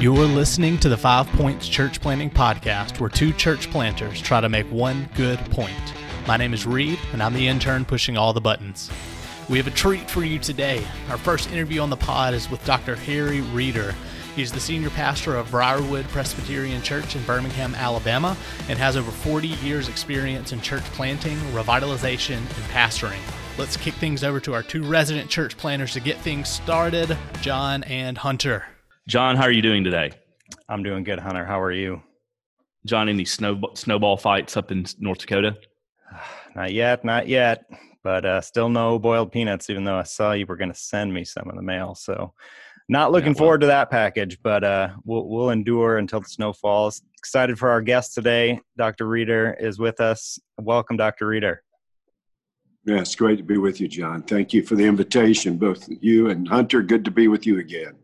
You're listening to the Five Points Church Planting Podcast, where two church planters try to make one good point. My name is Reed, and I'm the intern pushing all the buttons. We have a treat for you today. Our first interview on the pod is with Dr. Harry Reeder. He's the senior pastor of Briarwood Presbyterian Church in Birmingham, Alabama, and has over 40 years' experience in church planting, revitalization, and pastoring. Let's kick things over to our two resident church planters to get things started, John and Hunter. John, how are you doing today? I'm doing good, Hunter. How are you? John, any snow, snowball fights up in North Dakota? Not yet, not yet. But uh, still no boiled peanuts, even though I saw you were going to send me some in the mail. So, not looking yeah, well, forward to that package, but uh, we'll, we'll endure until the snow falls. Excited for our guest today. Dr. Reeder is with us. Welcome, Dr. Reeder. Yeah, it's great to be with you, John. Thank you for the invitation, both you and Hunter. Good to be with you again.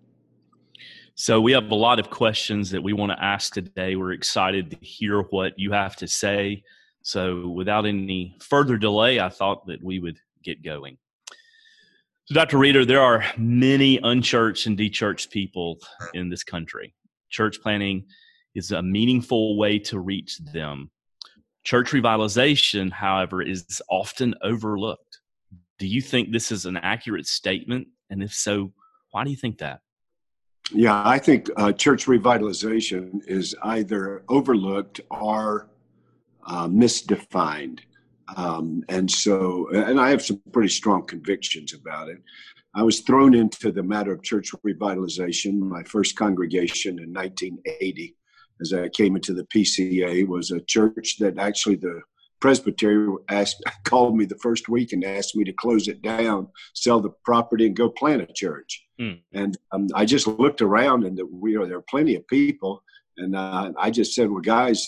So we have a lot of questions that we want to ask today. We're excited to hear what you have to say. So without any further delay, I thought that we would get going. So, Dr. Reeder, there are many unchurched and dechurched people in this country. Church planting is a meaningful way to reach them. Church revitalization, however, is often overlooked. Do you think this is an accurate statement? And if so, why do you think that? Yeah, I think uh, church revitalization is either overlooked or uh, misdefined. Um, and so, and I have some pretty strong convictions about it. I was thrown into the matter of church revitalization. My first congregation in 1980, as I came into the PCA, was a church that actually the presbytery asked, called me the first week and asked me to close it down, sell the property, and go plant a church. Mm. And um, I just looked around, and we you know, there are plenty of people, and uh, I just said, "Well, guys,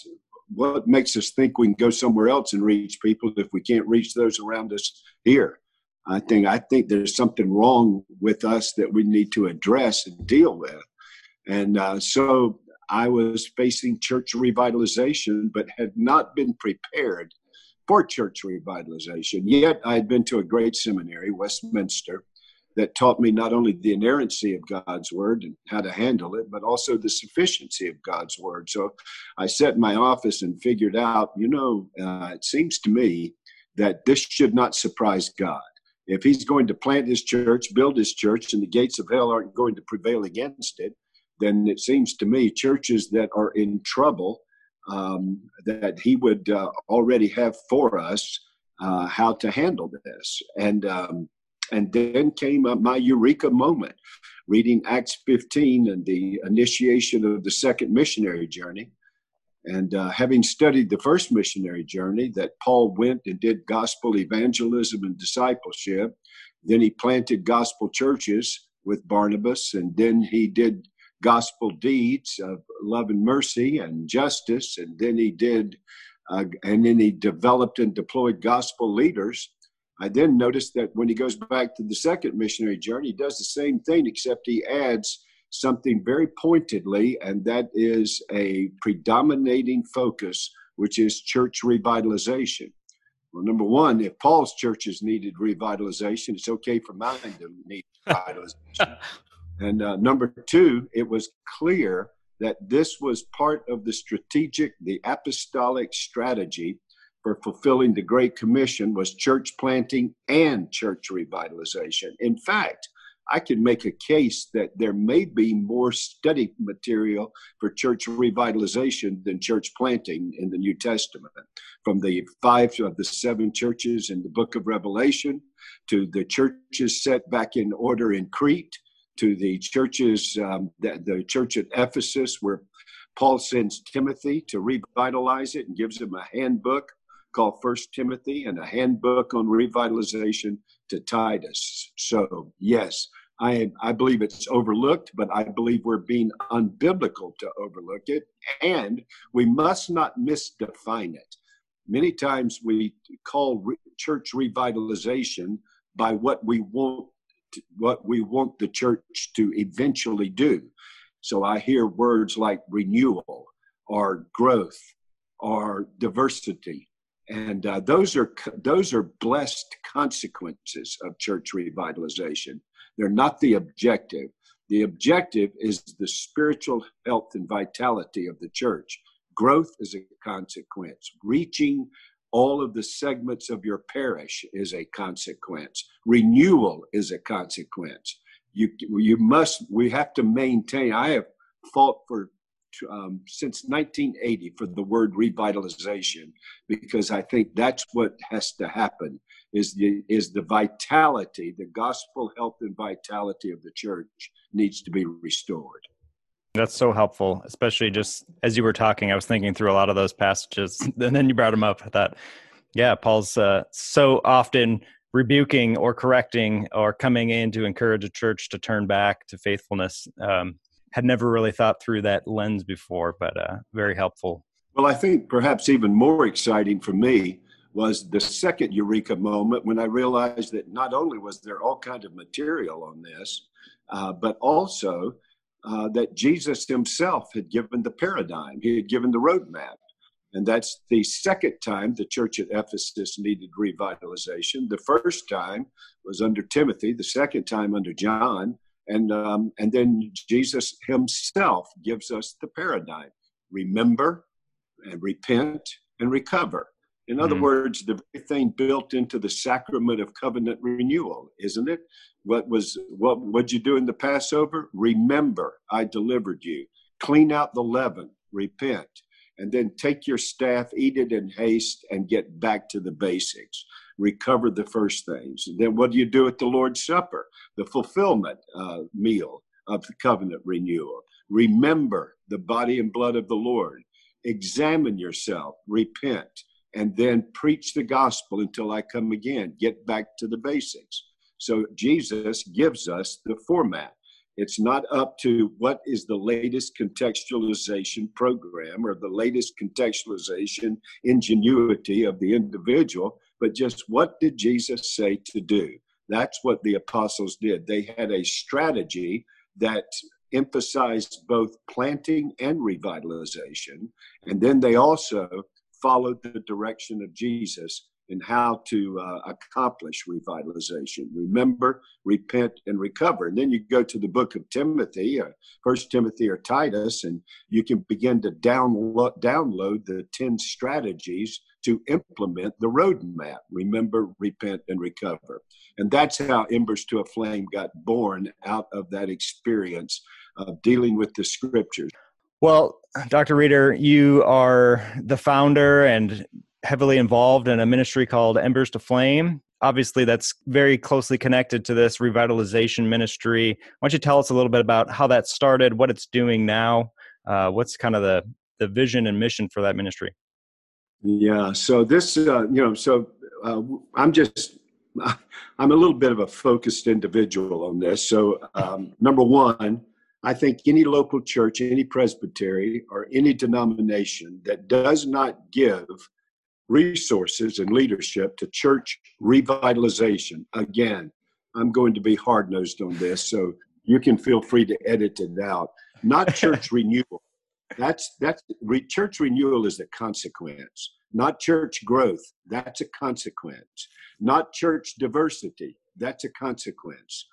what makes us think we can go somewhere else and reach people if we can't reach those around us here?" I think I think there's something wrong with us that we need to address and deal with. And uh, so I was facing church revitalization, but had not been prepared for church revitalization. Yet I had been to a great seminary, Westminster, that taught me not only the inerrancy of God's word and how to handle it, but also the sufficiency of God's word. So I sat in my office and figured out, you know, uh, it seems to me that this should not surprise God. If he's going to plant his church, build his church, and the gates of hell aren't going to prevail against it, then it seems to me churches that are in trouble um, that he would uh, already have for us uh, how to handle this. And um, and then came my eureka moment, reading Acts 15 and the initiation of the second missionary journey. And uh, having studied the first missionary journey, that Paul went and did gospel evangelism and discipleship. Then he planted gospel churches with Barnabas, and then he did gospel deeds of love and mercy and justice. And then he did, uh, and then he developed and deployed gospel leaders. I then noticed that when he goes back to the second missionary journey, he does the same thing, except he adds something very pointedly, and that is a predominating focus, which is church revitalization. Well, number one, if Paul's churches needed revitalization, it's okay for mine to need revitalization. And uh, number two, it was clear that this was part of the strategic, the apostolic strategy for fulfilling the Great Commission was church planting and church revitalization. In fact, I can make a case that there may be more study material for church revitalization than church planting in the New Testament. From the five of the seven churches in the book of Revelation to the churches set back in order in Crete to the churches, um, the, the church at Ephesus, where Paul sends Timothy to revitalize it and gives him a handbook called First Timothy and a handbook on revitalization to Titus. So, yes, I, I believe it's overlooked, but I believe we're being unbiblical to overlook it, and we must not misdefine it. Many times we call re- church revitalization by what we want what we want the church to eventually do. So I hear words like renewal or growth or diversity. And uh, those are those are blessed consequences of church revitalization. They're not the objective. The objective is the spiritual health and vitality of the church. Growth is a consequence. Reaching all of the segments of your parish is a consequence. Renewal is a consequence. You, you must, we have to maintain. I have fought for um, since 1980 for the word revitalization because I think that's what has to happen is the is the vitality, the gospel health and vitality of the church needs to be restored. That's so helpful, especially just as you were talking. I was thinking through a lot of those passages, and then you brought them up. I thought, yeah, Paul's uh, so often rebuking or correcting or coming in to encourage a church to turn back to faithfulness. Um, had never really thought through that lens before, but uh, very helpful. Well, I think perhaps even more exciting for me was the second eureka moment when I realized that not only was there all kind of material on this, uh, but also uh, that Jesus himself had given the paradigm. He had given the roadmap. And that's the second time the church at Ephesus needed revitalization. The first time was under Timothy, the second time under John. And, um, and then Jesus himself gives us the paradigm remember and repent and recover. In other mm-hmm. words, the very thing built into the sacrament of covenant renewal, isn't it? What was what what'd you do in the Passover? Remember, I delivered you. Clean out the leaven, repent, and then take your staff, eat it in haste, and get back to the basics. Recover the first things. And then what do you do at the Lord's Supper? The fulfillment uh, meal of the covenant renewal. Remember the body and blood of the Lord. Examine yourself, repent and then preach the gospel until I come again. Get back to the basics. So Jesus gives us the format. It's not up to what is the latest contextualization program or the latest contextualization ingenuity of the individual, but just what did Jesus say to do? That's what the apostles did. They had a strategy that emphasized both planting and revitalization. And then they also followed the direction of Jesus in how to uh, accomplish revitalization. Remember, repent, and recover. And then you go to the book of Timothy, uh, First Timothy or Titus, and you can begin to download download the ten strategies to implement the roadmap. Remember, repent, and recover. And that's how Embers to a Flame got born out of that experience of dealing with the scriptures. Well, Dr. Reeder, you are the founder and heavily involved in a ministry called Embers to Flame. Obviously, that's very closely connected to this revitalization ministry. Why don't you tell us a little bit about how that started, what it's doing now, uh, what's kind of the, the vision and mission for that ministry? Yeah, so this, uh, you know, so uh, I'm just, I'm a little bit of a focused individual on this. So, um, number one, I think any local church, any presbytery, or any denomination that does not give resources and leadership to church revitalization, again, I'm going to be hard nosed on this, so you can feel free to edit it out. Not church renewal. That's that's re, church renewal is a consequence. Not church growth. That's a consequence. Not church diversity. That's a consequence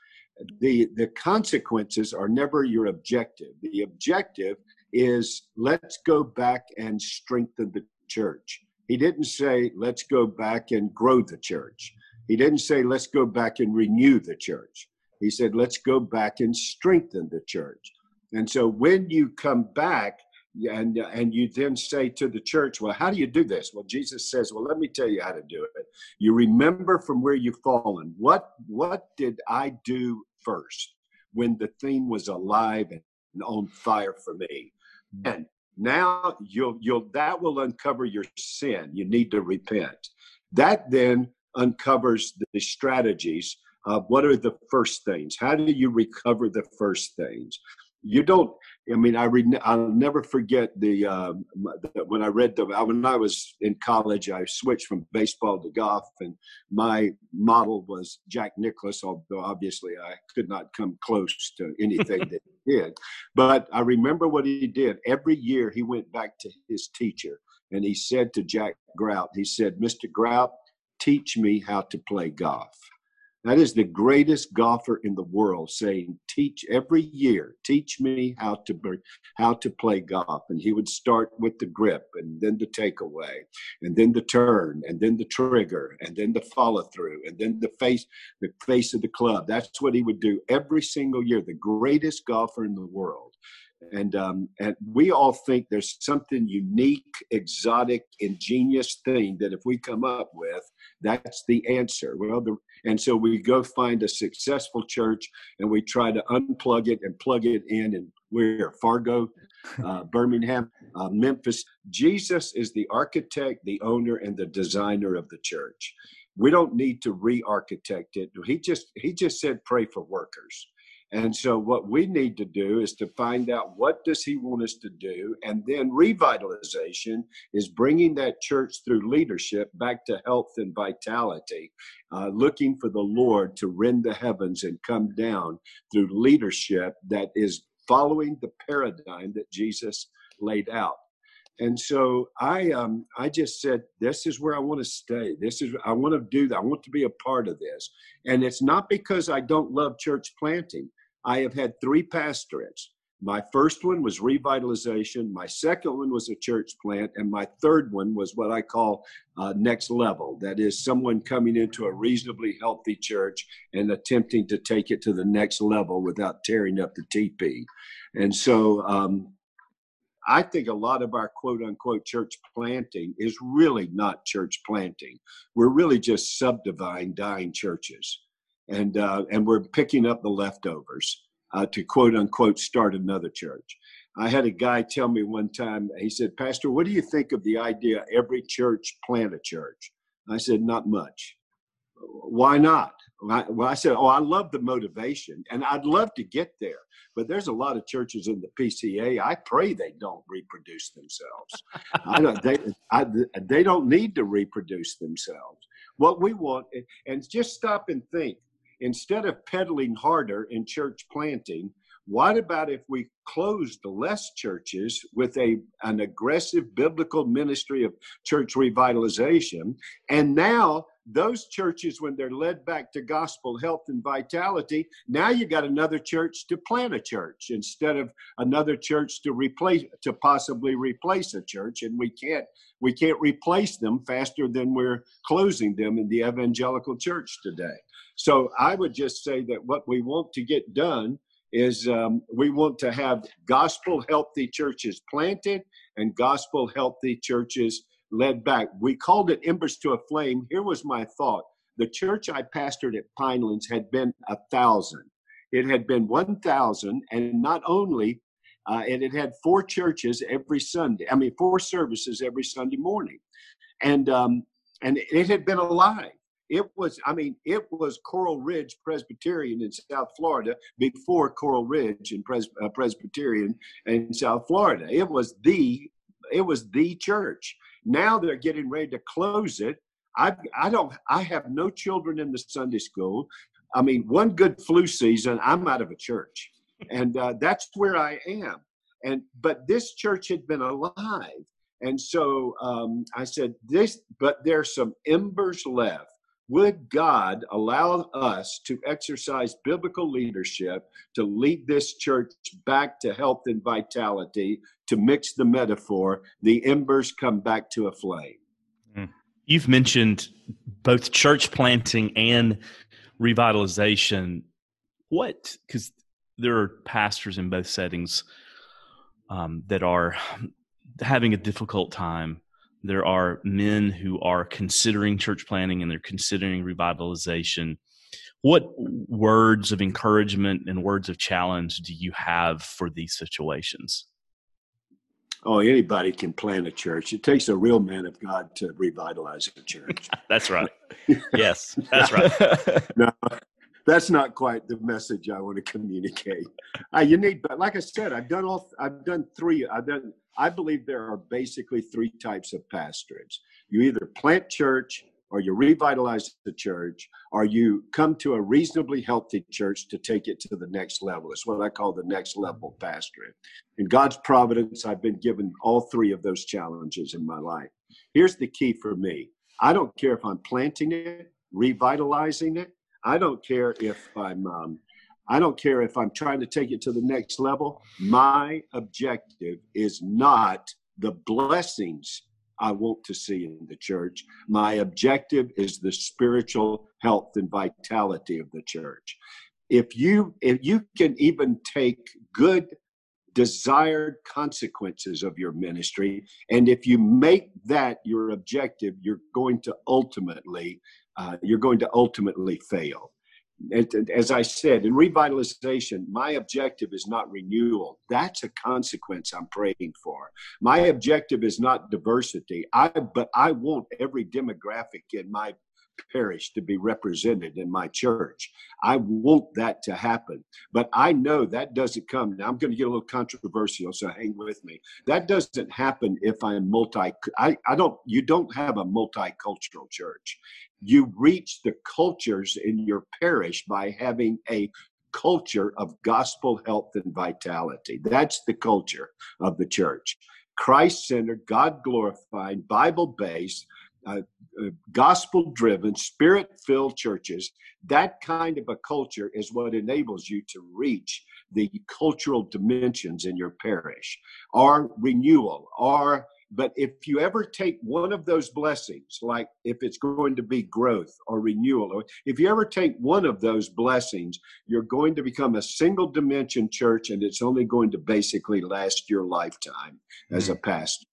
the the consequences are never your objective. The objective is let's go back and strengthen the church. He didn't say let's go back and grow the church. He didn't say let's go back and renew the church. He said let's go back and strengthen the church. And so when you come back and and you then say to the church well how do you do this? Well jesus says well let me tell you how to do it. You remember from where you've fallen. What what did i do first when the thing was alive and on fire for me? And now you'll you'll that will uncover your sin. You need to repent. That then uncovers the strategies of what are the first things? How do you recover the first things you don't I mean, I read. I'll never forget the, uh, the, when I read the when I was in college. I switched from baseball to golf, and my model was Jack Nicklaus. Although obviously I could not come close to anything that he did, but I remember what he did. Every year he went back to his teacher, and he said to Jack Grout, he said, "Mr. Grout, teach me how to play golf." That is the greatest golfer in the world saying, teach every year, teach me how to how to play golf. And he would start with the grip and then the takeaway and then the turn and then the trigger and then the follow through and then the face, the face of the club. That's what he would do every single year, the greatest golfer in the world. And um, and we all think there's something unique, exotic, ingenious thing that if we come up with, that's the answer. Well, the, and so we go find a successful church and we try to unplug it and plug it in. And we're Fargo, uh, Birmingham, uh, Memphis. Jesus is the architect, the owner, and the designer of the church. We don't need to re-architect it. He just he just said pray for workers. And so what we need to do is to find out what does he want us to do and then revitalization is bringing that church through leadership back to health and vitality, uh, looking for the Lord to rend the heavens and come down through leadership that is following the paradigm that Jesus laid out. And so I um, I just said, this is where I want to stay. This is I want to do that. I want to be a part of this. And it's not because I don't love church planting. I have had three pastorates. My first one was revitalization. My second one was a church plant. And my third one was what I call uh, next level. That is, someone coming into a reasonably healthy church and attempting to take it to the next level without tearing up the TP. And so um, I think a lot of our quote unquote church planting is really not church planting. We're really just subdividing dying churches and uh, and we're picking up the leftovers uh, to quote unquote start another church. I had a guy tell me one time. He said, "Pastor, what do you think of the idea every church plant a church?" I said, "Not much. Why not?" Well, I said, "Oh, I love the motivation, and I'd love to get there." But there's a lot of churches in the PCA. I pray they don't reproduce themselves. I don't, they, I, they don't need to reproduce themselves. What we want, and just stop and think instead of peddling harder in church planting, what about if we closed less churches with a an aggressive biblical ministry of church revitalization? And now those churches when they're led back to gospel health and vitality now you got another church to plant a church instead of another church to replace to possibly replace a church and we can't we can't replace them faster than we're closing them in the evangelical church today so I would just say that what we want to get done is um, we want to have gospel healthy churches planted and gospel healthy churches led back. We called it Embers to a Flame. Here was my thought. The church I pastored at Pinelands had been a thousand. It had been 1,000, and not only, uh, and it had four churches every Sunday. I mean, four services every Sunday morning, and um, and it had been alive. It was, I mean, it was Coral Ridge Presbyterian in South Florida before Coral Ridge and Pres- uh, Presbyterian in South Florida. It was the, it was the church. Now they're getting ready to close it. I, I don't, I have no children in the Sunday school. I mean, one good flu season, I'm out of a church, and uh, that's where I am. And but this church had been alive, and so um, I said this. But there's some embers left would God allow us to exercise biblical leadership to lead this church back to health and vitality, to mix the metaphor, the embers come back to a flame? Hmm. You've mentioned both church planting and revitalization. What, because there are pastors in both settings um, that are having a difficult time there are men who are considering church planning and they're considering revitalization. What words of encouragement and words of challenge do you have for these situations? Oh, anybody can plant a church. It takes a real man of God to revitalize a church. that's right. yes, that's right. no, that's not quite the message I want to communicate. Uh, you need, but like I said, I've done all. I've done three. I've done I believe there are basically three types of pastorates. You either plant church, or you revitalize the church, or you come to a reasonably healthy church to take it to the next level. It's what I call the next level pastorate. In God's providence, I've been given all three of those challenges in my life. Here's the key for me I don't care if I'm planting it, revitalizing it, I don't care if I'm um, I don't care if I'm trying to take it to the next level. My objective is not the blessings I want to see in the church. My objective is the spiritual health and vitality of the church. If you if you can even take good desired consequences of your ministry and if you make that your objective you're going to ultimately uh, you're going to ultimately fail as I said, in revitalization, my objective is not renewal. That's a consequence I'm praying for. My objective is not diversity. I but I want every demographic in my parish to be represented in my church. I want that to happen. But I know that doesn't come. Now I'm going to get a little controversial, so hang with me. That doesn't happen if I'm multi I, I don't you don't have a multicultural church you reach the cultures in your parish by having a culture of gospel health and vitality. That's the culture of the church. Christ centered, God glorifying, Bible based, uh, uh, gospel driven, spirit filled churches. That kind of a culture is what enables you to reach the cultural dimensions in your parish. Our renewal, our but if you ever take one of those blessings, like if it's going to be growth or renewal, or if you ever take one of those blessings, you're going to become a single dimension church and it's only going to basically last your lifetime as a mm. pastor.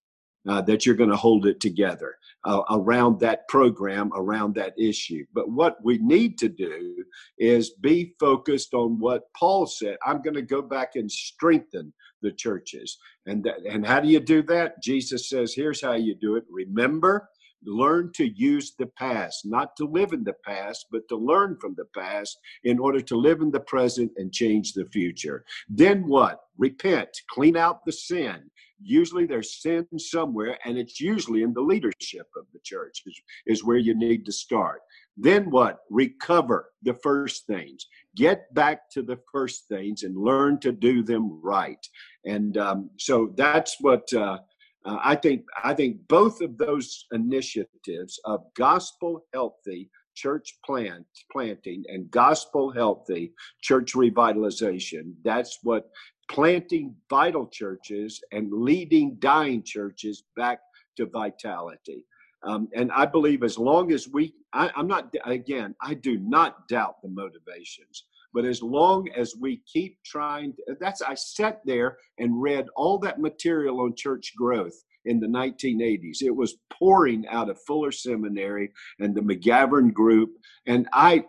Uh, that you're going to hold it together uh, around that program, around that issue. But what we need to do is be focused on what Paul said. I'm going to go back and strengthen the churches. And, that, and how do you do that? Jesus says, here's how you do it. Remember, learn to use the past, not to live in the past, but to learn from the past in order to live in the present and change the future. Then what? Repent, clean out the sin. Usually there's sin somewhere, and it's usually in the leadership of the church, is, is where you need to start. Then what? Recover the first things. Get back to the first things and learn to do them right. And um, so that's what uh, uh, I think. I think both of those initiatives of gospel healthy church plant planting and gospel healthy church revitalization. That's what planting vital churches and leading dying churches back to vitality. Um, and I believe as long as we, I, I'm not, again, I do not doubt the motivations. But as long as we keep trying, that's, I sat there and read all that material on church growth in the 1980s. It was pouring out of Fuller Seminary and the McGavran Group. And I,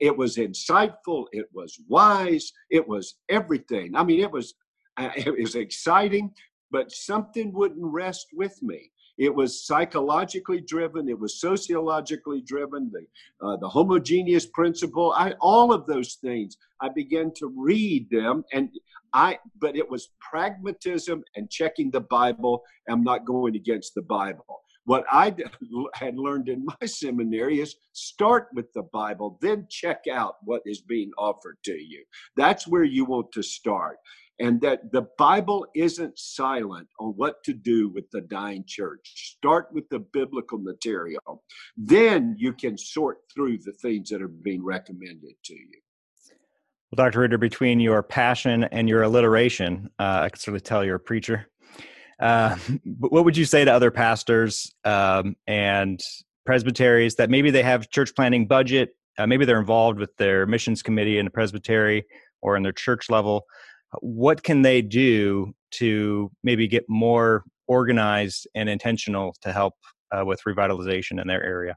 it was insightful, it was wise, it was everything. I mean, it was, uh, it was exciting, but something wouldn't rest with me. It was psychologically driven. It was sociologically driven. The uh, the homogeneous principle. I, all of those things. I began to read them, and I. But it was pragmatism and checking the Bible. I'm not going against the Bible. What I had learned in my seminary is start with the Bible, then check out what is being offered to you. That's where you want to start and that the Bible isn't silent on what to do with the dying church. Start with the biblical material. Then you can sort through the things that are being recommended to you. Well, Dr. Reeder, between your passion and your alliteration, uh, I can certainly tell you're a preacher. Uh, what would you say to other pastors um, and presbyteries that maybe they have church planning budget, uh, maybe they're involved with their missions committee in the presbytery or in their church level, what can they do to maybe get more organized and intentional to help uh, with revitalization in their area?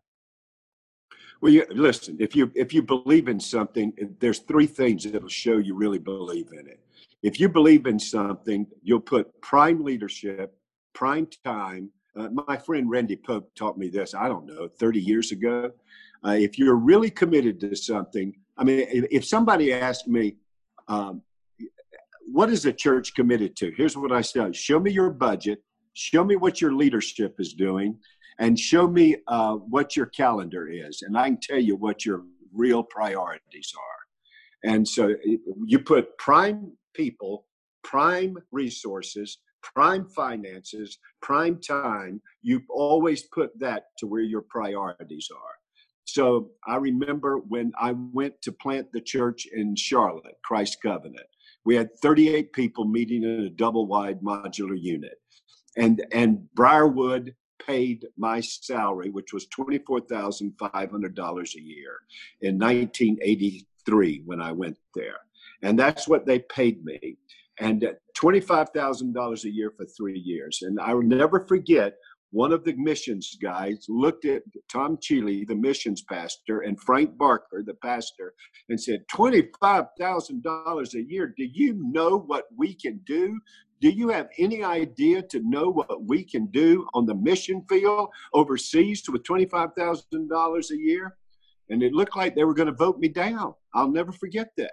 Well, you, listen. If you if you believe in something, there's three things that'll show you really believe in it. If you believe in something, you'll put prime leadership, prime time. Uh, my friend Randy Pope taught me this. I don't know, 30 years ago. Uh, if you're really committed to something, I mean, if, if somebody asked me, um, what is the church committed to? Here's what I say show me your budget, show me what your leadership is doing, and show me uh, what your calendar is. And I can tell you what your real priorities are. And so you put prime people, prime resources, prime finances, prime time, you always put that to where your priorities are. So I remember when I went to plant the church in Charlotte, Christ Covenant. We had 38 people meeting in a double wide modular unit. And and Briarwood paid my salary, which was $24,500 a year in 1983 when I went there. And that's what they paid me. And uh, $25,000 a year for three years. And I will never forget one of the missions guys looked at Tom Cheeley, the missions pastor, and Frank Barker, the pastor, and said, $25,000 a year. Do you know what we can do? Do you have any idea to know what we can do on the mission field overseas with $25,000 a year? And it looked like they were going to vote me down. I'll never forget that.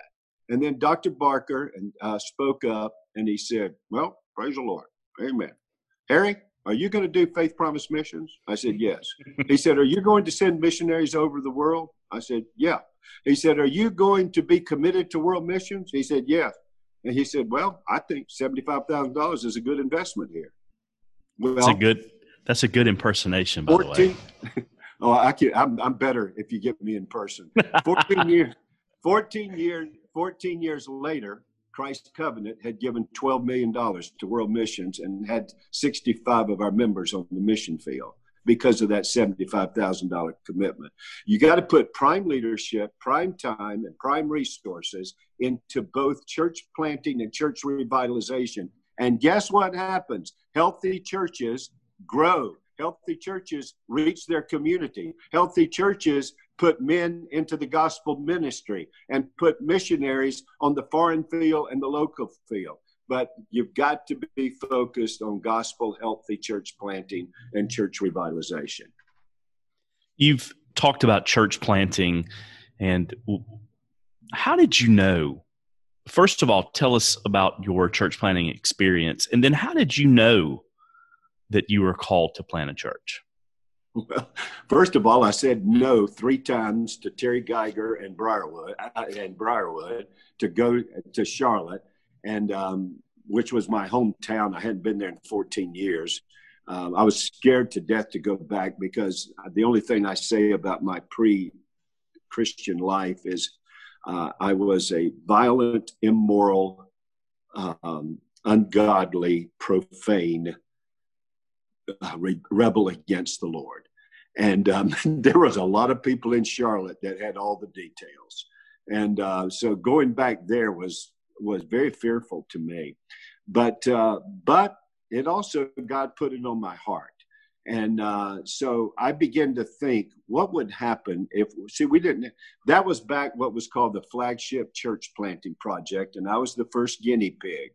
And then Dr. Barker uh, spoke up and he said, Well, praise the Lord. Amen. Harry, are you going to do Faith Promise missions? I said, Yes. he said, Are you going to send missionaries over the world? I said, Yeah. He said, Are you going to be committed to world missions? He said, Yes. And he said, Well, I think $75,000 is a good investment here. Well, that's a good, that's a good impersonation, by 14, the way. oh, I can, I'm, I'm better if you get me in person. 14 years, 14 years, 14 years later, Christ Covenant had given $12 million to world missions and had 65 of our members on the mission field because of that $75,000 commitment. You got to put prime leadership, prime time, and prime resources into both church planting and church revitalization. And guess what happens? Healthy churches grow. Healthy churches reach their community. Healthy churches put men into the gospel ministry and put missionaries on the foreign field and the local field. But you've got to be focused on gospel healthy church planting and church revitalization. You've talked about church planting, and how did you know? First of all, tell us about your church planting experience, and then how did you know that you were called to plant a church? Well, first of all, I said no three times to Terry Gyger and Briarwood uh, and Briarwood to go to Charlotte, and um, which was my hometown. I hadn't been there in 14 years. Um, I was scared to death to go back because the only thing I say about my pre-Christian life is uh, I was a violent, immoral, um, ungodly, profane uh, re- rebel against the Lord. And um, there was a lot of people in Charlotte that had all the details. And uh, so going back there was was very fearful to me. But uh, but it also God put it on my heart. And uh, so I began to think, what would happen if, see, we didn't, that was back what was called the flagship church planting project, and I was the first guinea pig.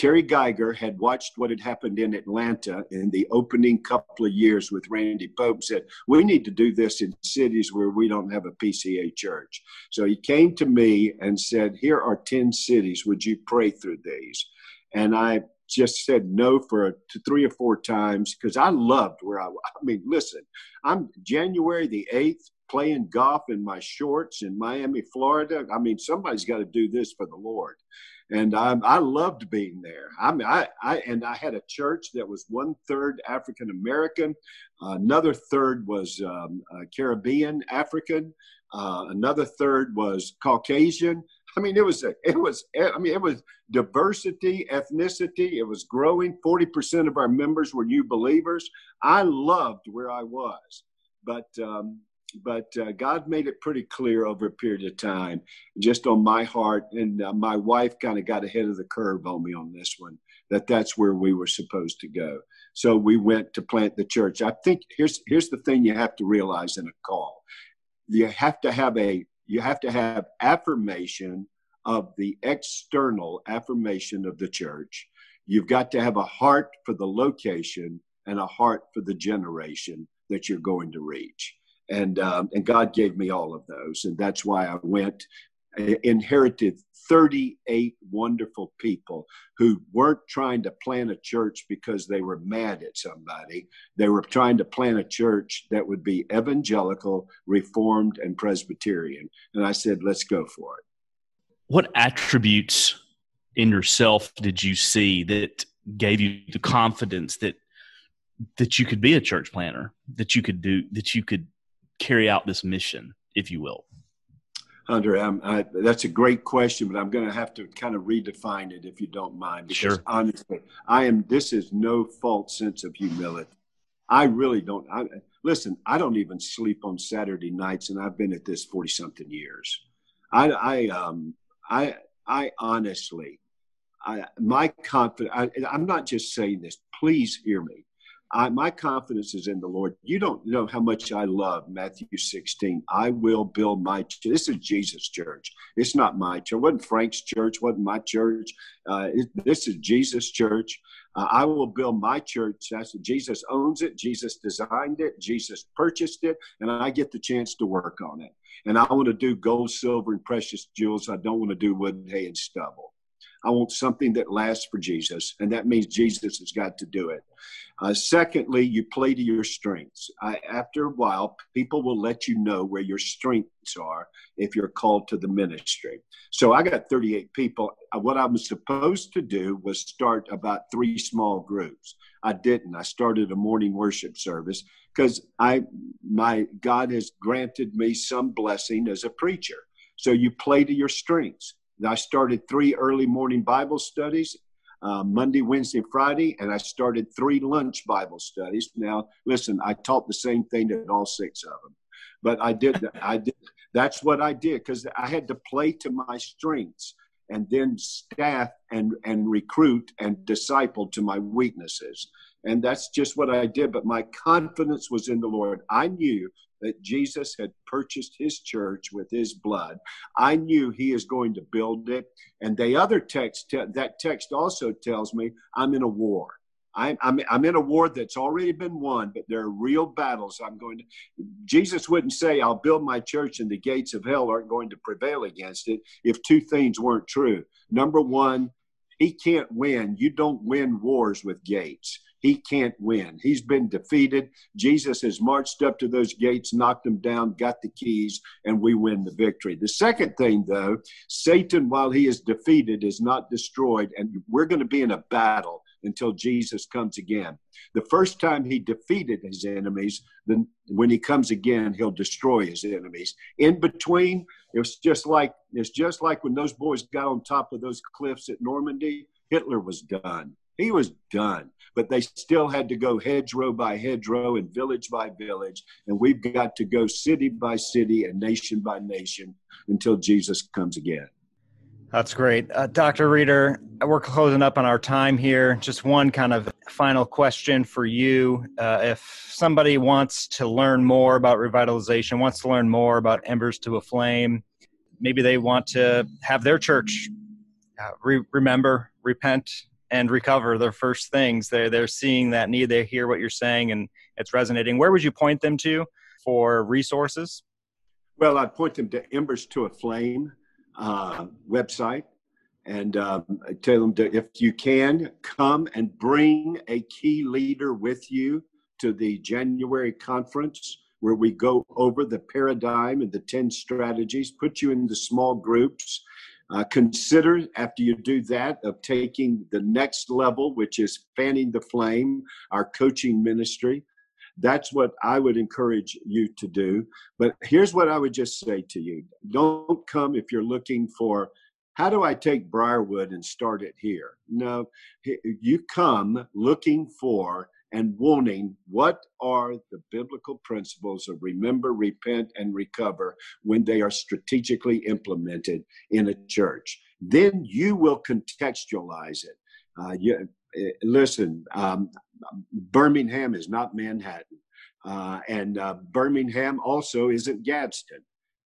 Terry Gyger had watched what had happened in Atlanta in the opening couple of years with Randy Pope, said, We need to do this in cities where we don't have a PCA church. So he came to me and said, Here are 10 cities. Would you pray through these? And I just said no for three or four times because I loved where I, was. I mean, listen, I'm January the 8th playing golf in my shorts in Miami, Florida. I mean, somebody's got to do this for the Lord and I, I loved being there. I mean, I, I and I had a church that was one third African American, uh, another third was um, uh, Caribbean African, uh, another third was Caucasian. I mean, it was a, it was I mean it was diversity, ethnicity. It was growing. Forty percent of our members were new believers. I loved where I was, but um, but uh, God made it pretty clear over a period of time, just on my heart. And uh, my wife kind of got ahead of the curve on me on this one, that that's where we were supposed to go. So we went to plant the church. I think here's here's the thing you have to realize in a call: you have to have a you have to have affirmation of the external affirmation of the church. You've got to have a heart for the location and a heart for the generation that you're going to reach and um, and God gave me all of those, and that's why I went. Inherited 38 wonderful people who weren't trying to plant a church because they were mad at somebody. They were trying to plant a church that would be evangelical, reformed, and Presbyterian. And I said, let's go for it. What attributes in yourself did you see that gave you the confidence that that you could be a church planner, that you could do, that you could carry out this mission, if you will? Hunter, I, that's a great question, but I'm going to have to kind of redefine it if you don't mind. Because sure. honestly, I am. This is no false sense of humility. I really don't. I, listen, I don't even sleep on Saturday nights, and I've been at this forty something years. I, I, um, I, I honestly, I, my confidence. I, I'm not just saying this. Please hear me. I, my confidence is in the Lord. You don't know how much I love Matthew 16. I will build my church. This is Jesus' church. It's not my church. It wasn't Frank's church. wasn't my church. Uh, it, this is Jesus' church. Uh, I will build my church. That's Jesus owns it. Jesus designed it. Jesus purchased it, and I get the chance to work on it. And I want to do gold, silver, and precious jewels. I don't want to do wood, hay, and stubble. I want something that lasts for Jesus, and that means Jesus has got to do it. Uh, secondly, you play to your strengths. I, after a while, people will let you know where your strengths are if you're called to the ministry. So I got 38 people. Uh, what I was supposed to do was start about three small groups. I didn't. I started a morning worship service because I my God has granted me some blessing as a preacher. So you play to your strengths. I started three early morning Bible studies, uh, Monday, Wednesday, Friday, and I started three lunch Bible studies. Now, listen, I taught the same thing at all six of them, but I did. I did. That's what I did because I had to play to my strengths and then staff and and recruit and disciple to my weaknesses and that's just what i did but my confidence was in the lord i knew that Jesus had purchased his church with his blood. I knew he is going to build it. And the other text, that text also tells me I'm in a war. I'm, I'm, I'm in a war that's already been won, but there are real battles. I'm going to, Jesus wouldn't say, I'll build my church and the gates of hell aren't going to prevail against it if two things weren't true. Number one, he can't win. You don't win wars with gates. He can't win. He's been defeated. Jesus has marched up to those gates, knocked them down, got the keys, and we win the victory. The second thing, though, Satan, while he is defeated, is not destroyed, and we're going to be in a battle until Jesus comes again. The first time he defeated his enemies, then when he comes again, he'll destroy his enemies. In between, it's just like it's just like when those boys got on top of those cliffs at Normandy, Hitler was done. He was done. But they still had to go hedgerow by hedgerow and village by village. And we've got to go city by city and nation by nation until Jesus comes again. That's great. Uh, Dr. Reeder, we're closing up on our time here. Just one kind of final question for you. Uh, if somebody wants to learn more about revitalization, wants to learn more about Embers to a Flame, maybe they want to have their church uh, re- remember, repent, and recover their first things. They're, they're seeing that need, they hear what you're saying, and it's resonating. Where would you point them to for resources? Well, I'd point them to Embers to a Flame uh, website and um, tell them to, if you can, come and bring a key leader with you to the January conference where we go over the paradigm and the 10 strategies, put you into small groups. Uh, consider after you do that of taking the next level, which is fanning the flame, our coaching ministry. That's what I would encourage you to do. But here's what I would just say to you don't come if you're looking for how do I take Briarwood and start it here? No, you come looking for and wanting what are the biblical principles of remember, repent, and recover when they are strategically implemented in a church. Then you will contextualize it. Uh, you, uh, listen, um, Birmingham is not Manhattan. Uh, and uh, Birmingham also isn't Gadsden.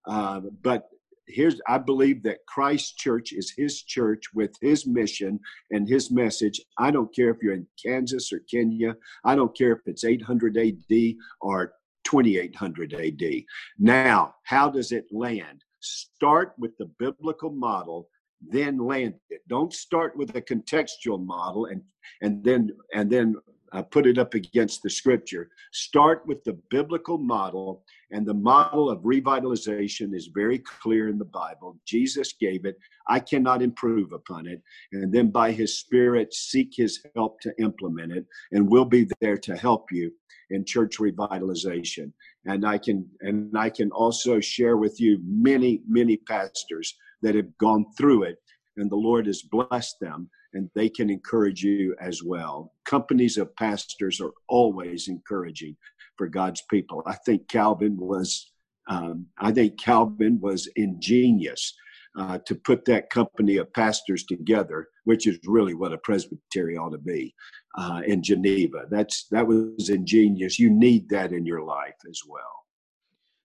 Uh, but here's I believe that Christ Church is his church with his mission and his message. I don't care if you're in Kansas or Kenya. I don't care if it's 800 AD or 2800 AD. Now, how does it land? Start with the biblical model then land it don't start with a contextual model and and then and then uh, put it up against the scripture. Start with the biblical model, and the model of revitalization is very clear in the Bible. Jesus gave it. I cannot improve upon it. And then by his spirit, seek his help to implement it, and we'll be there to help you in church revitalization. And I can and I can also share with you many, many pastors that have gone through it, and the Lord has blessed them and they can encourage you as well. Companies of pastors are always encouraging for God's people. I think Calvin was, um, I think Calvin was ingenious uh, to put that company of pastors together, which is really what a presbytery ought to be uh, in Geneva. That's that was ingenious. You need that in your life as well.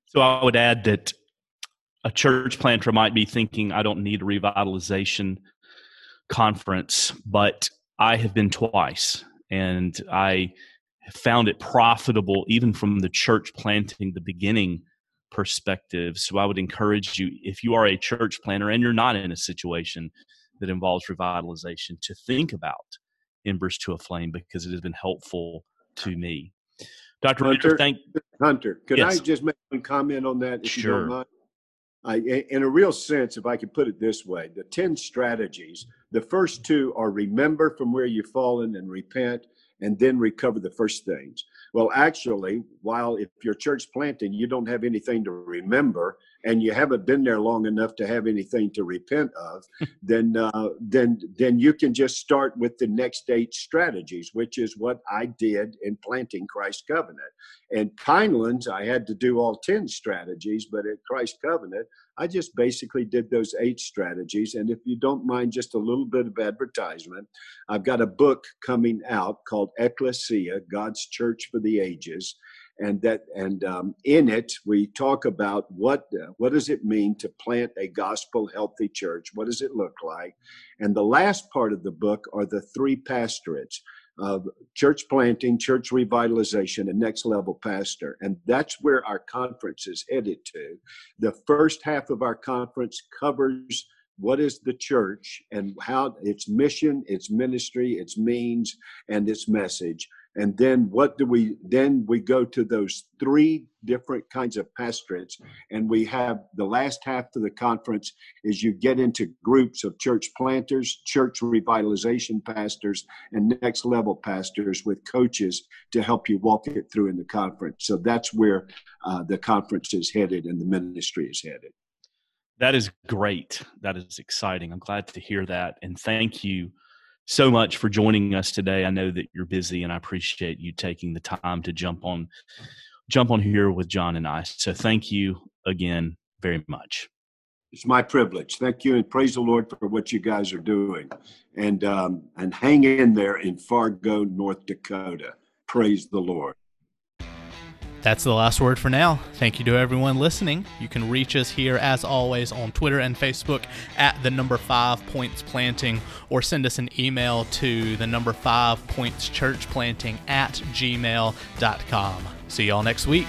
So I would add that a church planter might be thinking, I don't need revitalization conference, but I have been twice and I found it profitable even from the church planting, the beginning perspective. So I would encourage you, if you are a church planter and you're not in a situation that involves revitalization, to think about Embers to a Flame because it has been helpful to me. Dr. Hunter, thank Hunter, could yes. I just make one comment on that if sure. you don't mind? I, in a real sense, if I could put it this way, the 10 strategies, the first two are remember from where you've fallen and repent, and then recover the first things. Well, actually, while if you're church planting, you don't have anything to remember, and you haven't been there long enough to have anything to repent of, then uh, then then you can just start with the next eight strategies, which is what I did in planting Christ Covenant. And Pinelands, I had to do all ten strategies, but at Christ Covenant, I just basically did those eight strategies. And if you don't mind just a little bit of advertisement, I've got a book coming out called Ecclesia, God's Church for the Ages. And that, and um, in it, we talk about what uh, what does it mean to plant a gospel healthy church? What does it look like? And the last part of the book are the three pastorates of church planting, church revitalization, and next level pastor. And that's where our conference is headed to. The first half of our conference covers what is the church and how its mission, its ministry, its means, and its message and then what do we then we go to those three different kinds of pastorates. And we have the last half of the conference is you get into groups of church planters church revitalization pastors and next level pastors with coaches to help you walk it through in the conference. So that's where uh, the conference is headed and the ministry is headed. That is great. That is exciting. I'm glad to hear that. And thank you so much for joining us today. I know that you're busy and I appreciate you taking the time to jump on jump on here with John and I. So thank you again very much. It's my privilege. Thank you and praise the Lord for what you guys are doing. And um, and hang in there in Fargo, North Dakota. Praise the Lord. That's the last word for now. Thank you to everyone listening. You can reach us here, as always, on Twitter and Facebook at the number five points planting, or send us an email to the number five points church planting at gmail.com. See y'all next week.